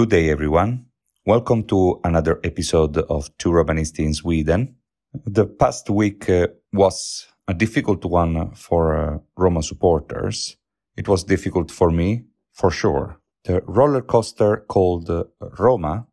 Good day, everyone. Welcome to another episode of Two Romanisti in Sweden. The past week uh, was a difficult one for uh, Roma supporters. It was difficult for me, for sure. The roller coaster called uh, Roma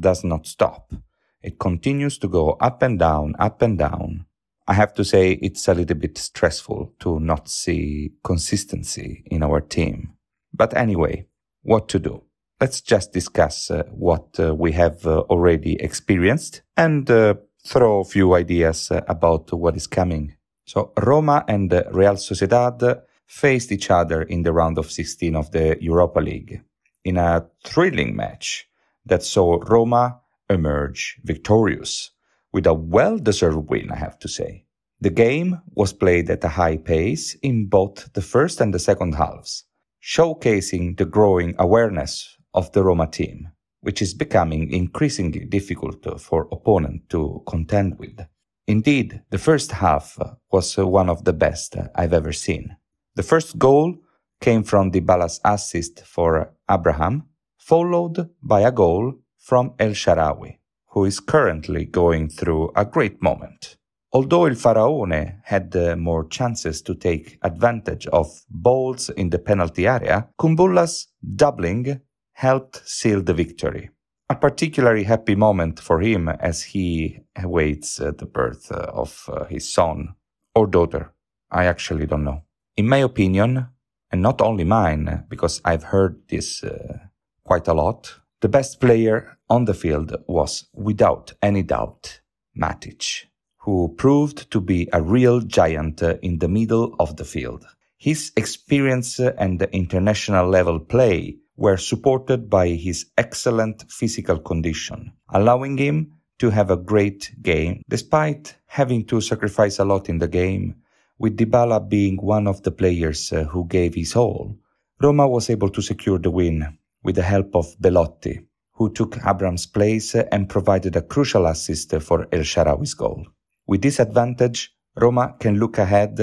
does not stop. It continues to go up and down, up and down. I have to say it's a little bit stressful to not see consistency in our team. But anyway, what to do? Let's just discuss uh, what uh, we have uh, already experienced and uh, throw a few ideas uh, about what is coming. So Roma and Real Sociedad faced each other in the round of 16 of the Europa League in a thrilling match that saw Roma emerge victorious with a well-deserved win, I have to say. The game was played at a high pace in both the first and the second halves, showcasing the growing awareness of the Roma team, which is becoming increasingly difficult for opponent to contend with. Indeed, the first half was one of the best I've ever seen. The first goal came from Dybala's assist for Abraham, followed by a goal from El Shaarawy, who is currently going through a great moment. Although Il Faraone had uh, more chances to take advantage of balls in the penalty area, Kumbulla's doubling helped seal the victory. A particularly happy moment for him as he awaits uh, the birth uh, of uh, his son or daughter. I actually don't know. In my opinion, and not only mine, because I've heard this uh, quite a lot, the best player on the field was, without any doubt, Matic, who proved to be a real giant in the middle of the field. His experience and international level play were supported by his excellent physical condition, allowing him to have a great game despite having to sacrifice a lot in the game, with Dybala being one of the players uh, who gave his all. Roma was able to secure the win with the help of Belotti, who took Abraham's place and provided a crucial assist for El Shaarawy's goal. With this advantage, Roma can look ahead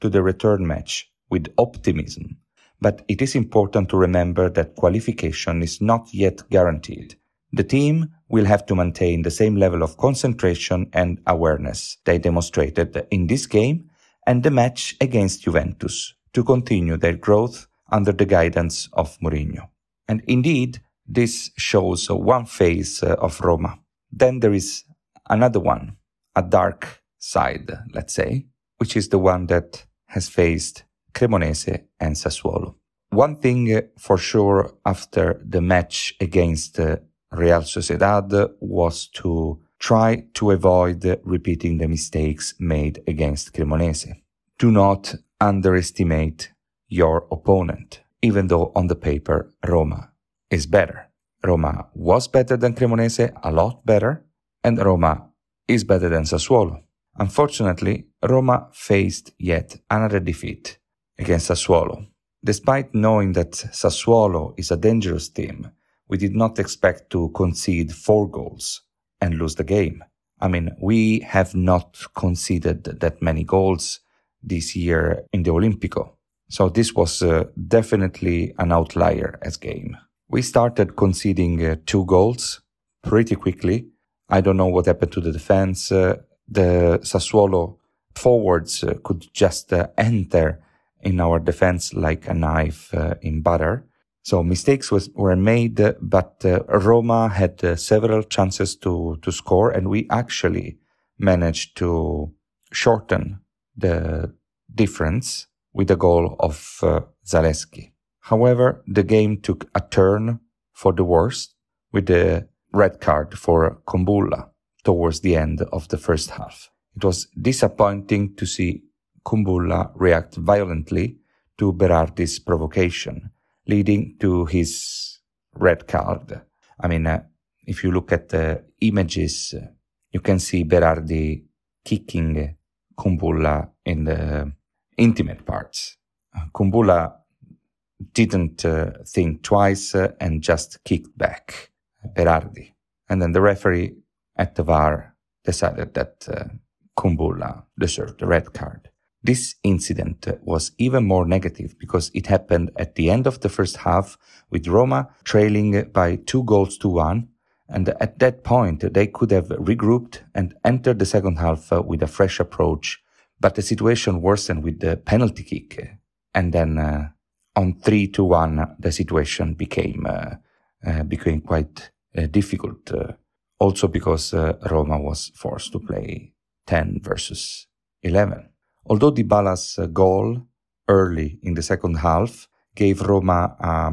to the return match with optimism. But it is important to remember that qualification is not yet guaranteed. The team will have to maintain the same level of concentration and awareness they demonstrated in this game and the match against Juventus to continue their growth under the guidance of Mourinho. And indeed, this shows one phase uh, of Roma. Then there is another one, a dark side, let's say, which is the one that has faced Cremonese and Sassuolo. One thing uh, for sure after the match against uh, Real Sociedad was to try to avoid repeating the mistakes made against Cremonese. Do not underestimate your opponent even though on the paper Roma is better. Roma was better than Cremonese, a lot better, and Roma is better than Sassuolo. Unfortunately, Roma faced yet another defeat against Sassuolo. Despite knowing that Sassuolo is a dangerous team, we did not expect to concede four goals and lose the game. I mean, we have not conceded that many goals this year in the Olimpico. So this was uh, definitely an outlier as game. We started conceding uh, two goals pretty quickly. I don't know what happened to the defense. Uh, the Sassuolo forwards uh, could just uh, enter in our defense like a knife uh, in butter. So mistakes was, were made, but Roma had several chances to, to score and we actually managed to shorten the difference with the goal of uh, Zalewski. However, the game took a turn for the worst with the red card for Kumbulla towards the end of the first half. It was disappointing to see Kumbulla react violently to Berardi's provocation, leading to his red card. I mean, uh, if you look at the images, uh, you can see Berardi kicking Kumbulla in the intimate parts. Kumbulla didn't uh, think twice uh, and just kicked back Berardi. And then the referee at the VAR decided that uh, Kumbulla deserved the red card. This incident was even more negative because it happened at the end of the first half with Roma trailing by two goals to one. And at that point, they could have regrouped and entered the second half uh, with a fresh approach. But the situation worsened with the penalty kick. And then uh, on three to one, the situation became, uh, uh became quite uh, difficult. Uh, also because Roma was forced to play 10 versus 11. Although Dybala's uh, goal early in the second half gave Roma a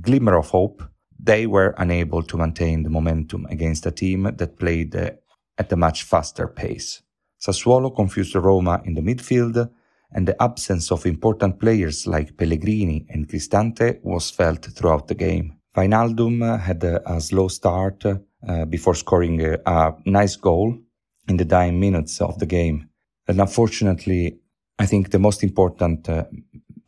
glimmer of hope, they were unable to maintain the momentum against a team that played uh, at a much faster pace. Sassuolo confused Roma in the midfield, and the absence of important players like Pellegrini and Cristante was felt throughout the game. Wijnaldum had a, slow start uh, before scoring a, a nice goal in the dying minutes of the game. And unfortunately, I think the most important uh,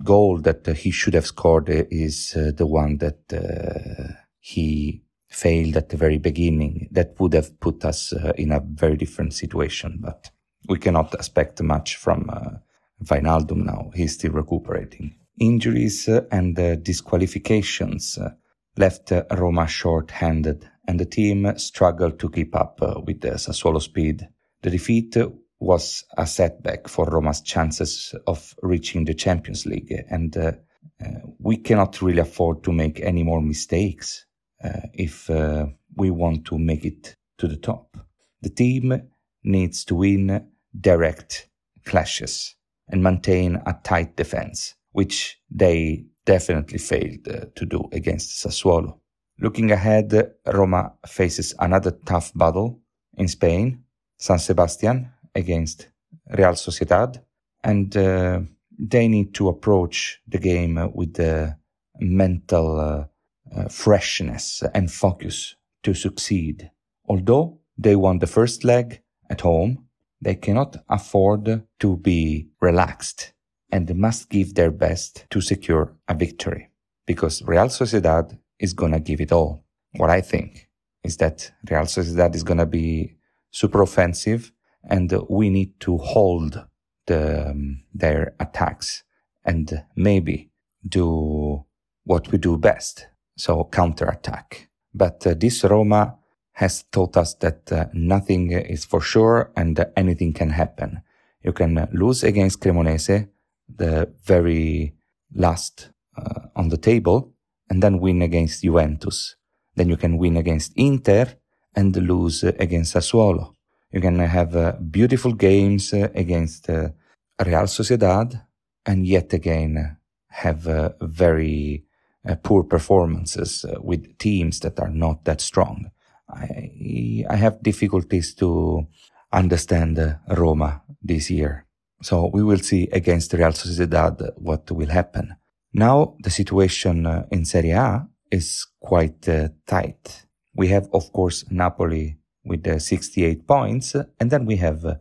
goal that uh, he should have scored is uh, the one that uh, he failed at the very beginning. That would have put us uh, in a very different situation, but we cannot expect much from uh, Wijnaldum now. He's still recuperating. Injuries and disqualifications left Roma short-handed and the team struggled to keep up with the Sassuolo speed. The defeat was a setback for Roma's chances of reaching the Champions League, and uh, uh, we cannot really afford to make any more mistakes uh, if uh, we want to make it to the top. The team needs to win direct clashes and maintain a tight defense, which they definitely failed uh, to do against Sassuolo. Looking ahead, Roma faces another tough battle in Spain San Sebastian against Real Sociedad, and uh, they need to approach the game with the mental uh, uh, freshness and focus to succeed. Although they won the first leg at home, they cannot afford to be relaxed and must give their best to secure a victory because Real Sociedad is gonna give it all. What I think is that Real Sociedad is gonna be super offensive, and we need to hold the, um, their attacks and maybe do what we do best, so counterattack. But uh, this Roma has taught us that uh, nothing is for sure and uh, anything can happen. You can lose against Cremonese, the very last uh, on the table, and then win against Juventus. Then you can win against Inter and lose against Sassuolo. You can have uh, beautiful games uh, against uh, Real Sociedad and yet again have uh, very uh, poor performances uh, with teams that are not that strong. I, I have difficulties to understand Roma this year. So we will see against Real Sociedad what will happen. Now the situation in Serie A is quite tight. We have, of course, Napoli with uh, 68 points, and then we have uh,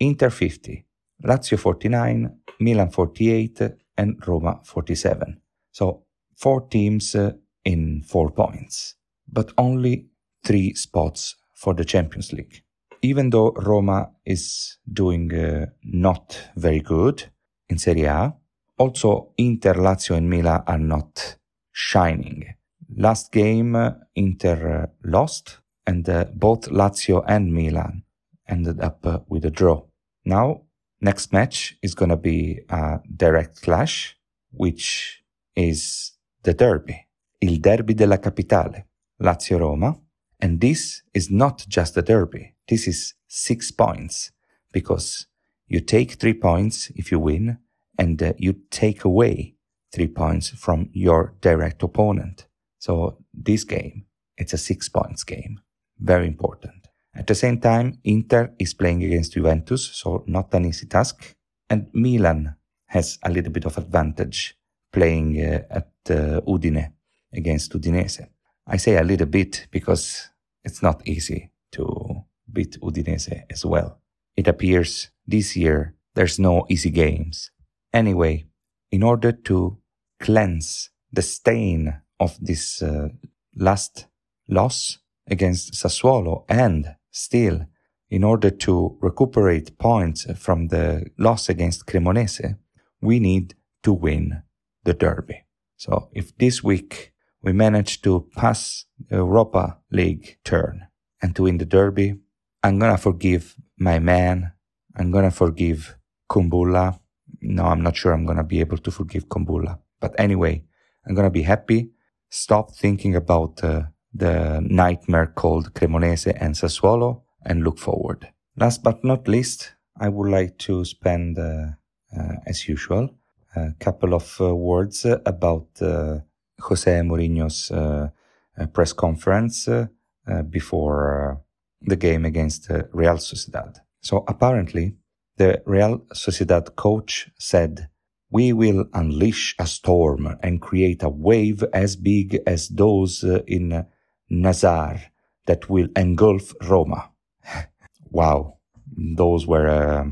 Inter 50, Lazio 49, Milan 48, and Roma 47. So four teams uh, in four points, but only three spots for the Champions League. Even though Roma is doing uh, not very good in Serie A, also Inter, Lazio, and Milan are not shining. Last game, Inter lost, and uh, both Lazio and Milan ended up uh, with a draw. Now, next match is going to be a direct clash, which is the derby, il derby della capitale, Lazio-Roma. And this is not just a derby. This is six points because you take three points if you win and uh, you take away three points from your direct opponent. So this game, it's a six points game. Very important. At the same time, Inter is playing against Juventus, so not an easy task. And Milan has a little bit of advantage playing uh, at uh, Udine against Udinese. I say a little bit because it's not easy to beat Udinese as well. It appears this year there's no easy games. Anyway, in order to cleanse the stain of this uh, last loss against Sassuolo and still in order to recuperate points from the loss against Cremonese, we need to win the derby. So if this week we manage to pass the Europa League turn and to win the derby, I'm gonna forgive my man. I'm gonna forgive Kumbulla. No, I'm not sure I'm gonna be able to forgive Kumbulla. But anyway, I'm gonna be happy. Stop thinking about uh, the nightmare called Cremonese and Sassuolo and look forward. Last but not least, I would like to spend, uh, uh, as usual, a couple of uh, words about uh, Jose Mourinho's uh, press conference before the game against Real Sociedad. So apparently, the Real Sociedad coach said, we will unleash a storm and create a wave as big as those in Nazaré that will engulf Roma. wow, those were uh,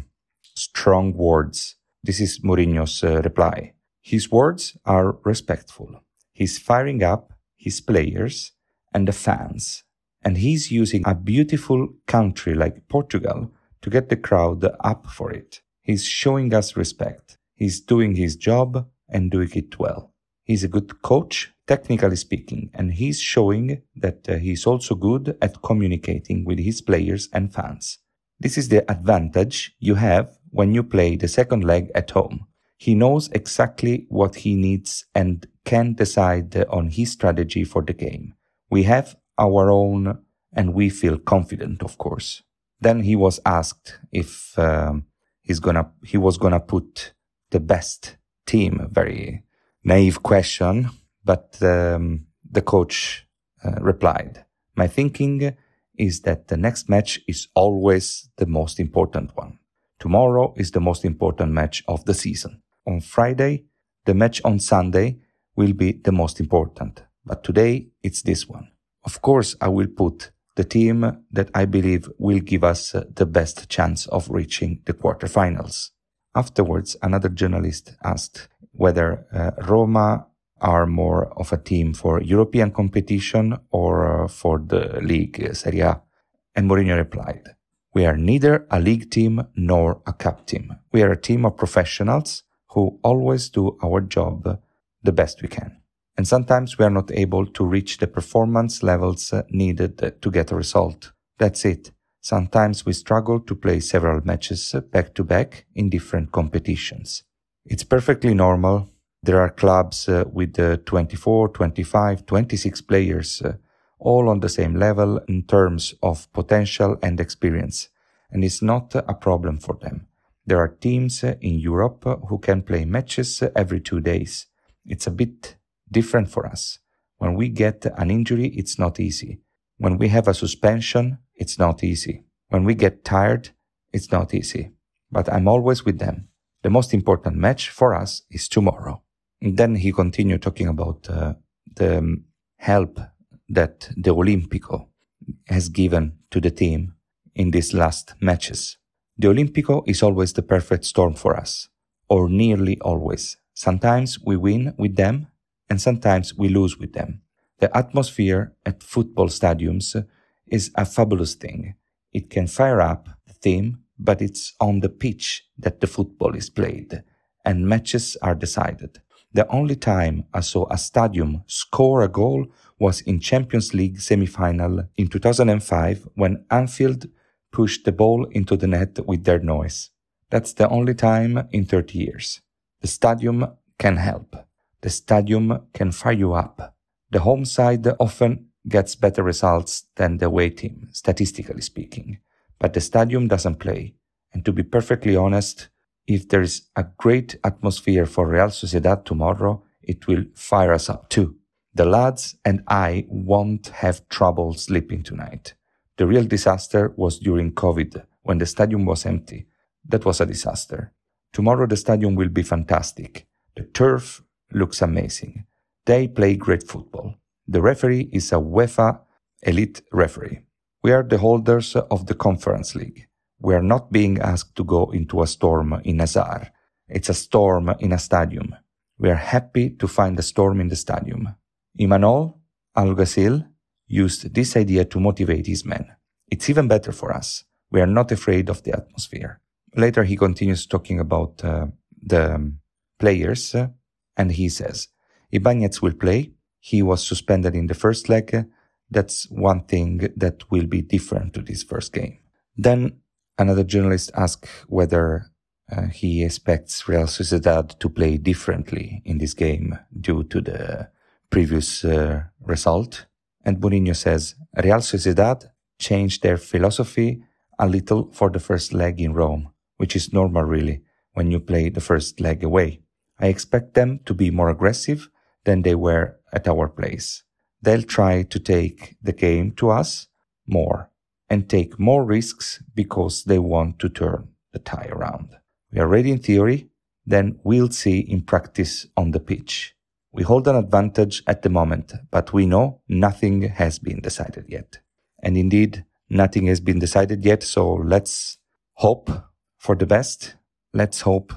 strong words. This is Mourinho's uh, reply. His words are respectful. He's firing up his players and the fans, and he's using a beautiful country like Portugal to get the crowd up for it. He's showing us respect. He's doing his job and doing it well. He's a good coach, technically speaking, and he's showing that uh, he's also good at communicating with his players and fans. This is the advantage you have when you play the second leg at home. He knows exactly what he needs and can decide on his strategy for the game. We have our own and we feel confident, of course. Then he was asked if um, he's gonna, he was gonna put the best team. Very naive question, but um, the coach uh, replied, "My thinking is that the next match is always the most important one. Tomorrow is the most important match of the season. On Friday, the match on Sunday will be the most important, but today it's this one. Of course, I will put the team that I believe will give us uh, the best chance of reaching the quarterfinals. Afterwards, another journalist asked whether uh, Roma are more of a team for European competition or uh, for the league uh, Serie A. And Mourinho replied, we are neither a league team nor a cup team. We are a team of professionals who always do our job the best we can. And sometimes we are not able to reach the performance levels uh, needed to get a result. That's it. Sometimes we struggle to play several matches back to back in different competitions. It's perfectly normal. There are clubs uh, with uh, 24, 25, 26 players, uh, all on the same level in terms of potential and experience. And it's not a problem for them. There are teams in Europe who can play matches every two days. It's a bit different for us. When we get an injury, it's not easy. When we have a suspension, it's not easy. When we get tired, it's not easy. But I'm always with them. The most important match for us is tomorrow. Then he continued talking about uh, the um, help that the Olimpico has given to the team in these last matches. The Olimpico is always the perfect storm for us, or nearly always. Sometimes we win with them, and sometimes we lose with them. The atmosphere at football stadiums is a fabulous thing. It can fire up the team but it's on the pitch that the football is played and matches are decided. The only time I saw a stadium score a goal was in Champions League semi-final in 2005 when Anfield pushed the ball into the net with their noise. That's the only time in 30 years. The stadium can help. The stadium can fire you up. The home side often gets better results than the away team, statistically speaking but the stadium doesn't play. And to be perfectly honest, if there is a great atmosphere for Real Sociedad tomorrow, it will fire us up too. The lads and I won't have trouble sleeping tonight. The real disaster was during COVID when the stadium was empty. That was a disaster. Tomorrow the stadium will be fantastic. The turf looks amazing. They play great football. The referee is a UEFA elite referee. We are the holders of the Conference League. We are not being asked to go into a storm in Nazaré. It's a storm in a stadium. We are happy to find a storm in the stadium. Imanol Alguacil used this idea to motivate his men. It's even better for us. We are not afraid of the atmosphere. Later, he continues talking about uh, the players, uh, and he says, Ibanez will play. He was suspended in the first leg. That's one thing that will be different to this first game. Then another journalist asked whether uh, he expects Real Sociedad to play differently in this game due to the previous uh, result. And Mourinho says Real Sociedad changed their philosophy a little for the first leg in Rome, which is normal really when you play the first leg away. I expect them to be more aggressive than they were at our place. They'll try to take the game to us more and take more risks because they want to turn the tie around. We are ready in theory, then we'll see in practice on the pitch. We hold an advantage at the moment, but we know nothing has been decided yet. And indeed, nothing has been decided yet, so let's hope for the best. Let's hope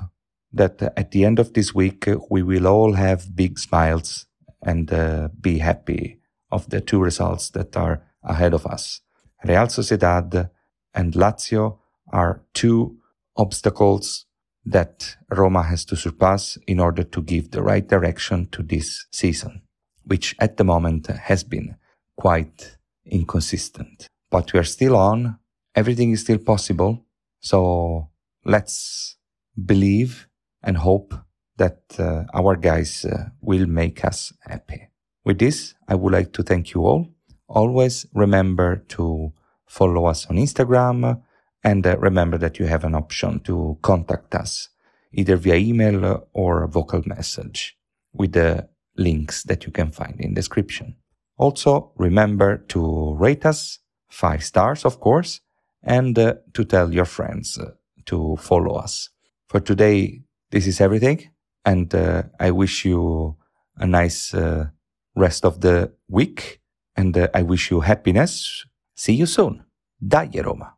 that at the end of this week, we will all have big smiles and uh, be happy of the two results that are ahead of us. Real Sociedad and Lazio are two obstacles that Roma has to surpass in order to give the right direction to this season, which at the moment has been quite inconsistent. But we are still on. Everything is still possible. So let's believe and hope that uh, our guys uh, will make us happy. With this, I would like to thank you all. Always remember to follow us on Instagram, and uh, remember that you have an option to contact us either via email or vocal message with the links that you can find in description. Also, remember to rate us five stars, of course, and uh, to tell your friends uh, to follow us. For today, this is everything, and uh, I wish you a nice uh, rest of the week, and uh, I wish you happiness. See you soon. Dai Roma.